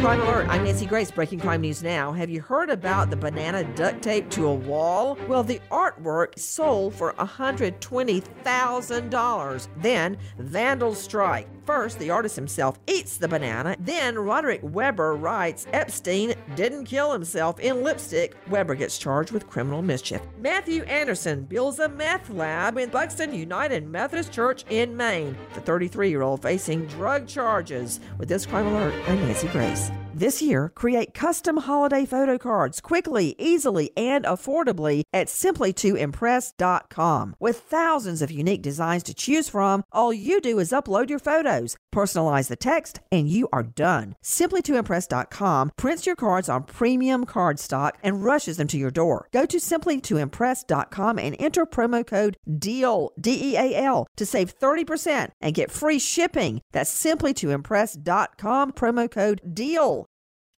Crime Alert, I'm Nancy Grace, breaking crime news now. Have you heard about the banana duct tape to a wall? Well, the artwork sold for $120,000. Then vandals strike. First, the artist himself eats the banana. Then, Roderick Weber writes Epstein didn't kill himself in lipstick. Weber gets charged with criminal mischief. Matthew Anderson builds a meth lab in Buxton United Methodist Church in Maine. The 33 year old facing drug charges. With this crime alert, I'm Nancy Grace. This year, create custom holiday photo cards quickly, easily, and affordably at simplytoimpress.com. With thousands of unique designs to choose from, all you do is upload your photos, personalize the text, and you are done. Simplytoimpress.com prints your cards on premium cardstock and rushes them to your door. Go to simplytoimpress.com and enter promo code DEAL, D E A L, to save 30% and get free shipping. That's simplytoimpress.com, promo code DEAL.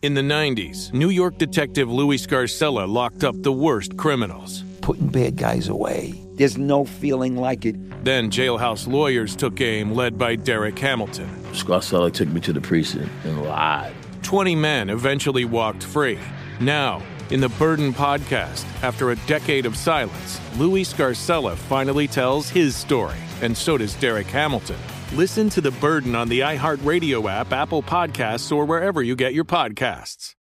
In the 90s, New York detective Louis Scarcella locked up the worst criminals. Putting bad guys away. There's no feeling like it. Then jailhouse lawyers took aim, led by Derek Hamilton. Scarcella took me to the precinct and lied. 20 men eventually walked free. Now, in the Burden podcast, after a decade of silence, Louis Scarcella finally tells his story, and so does Derek Hamilton. Listen to The Burden on the iHeartRadio app, Apple Podcasts, or wherever you get your podcasts.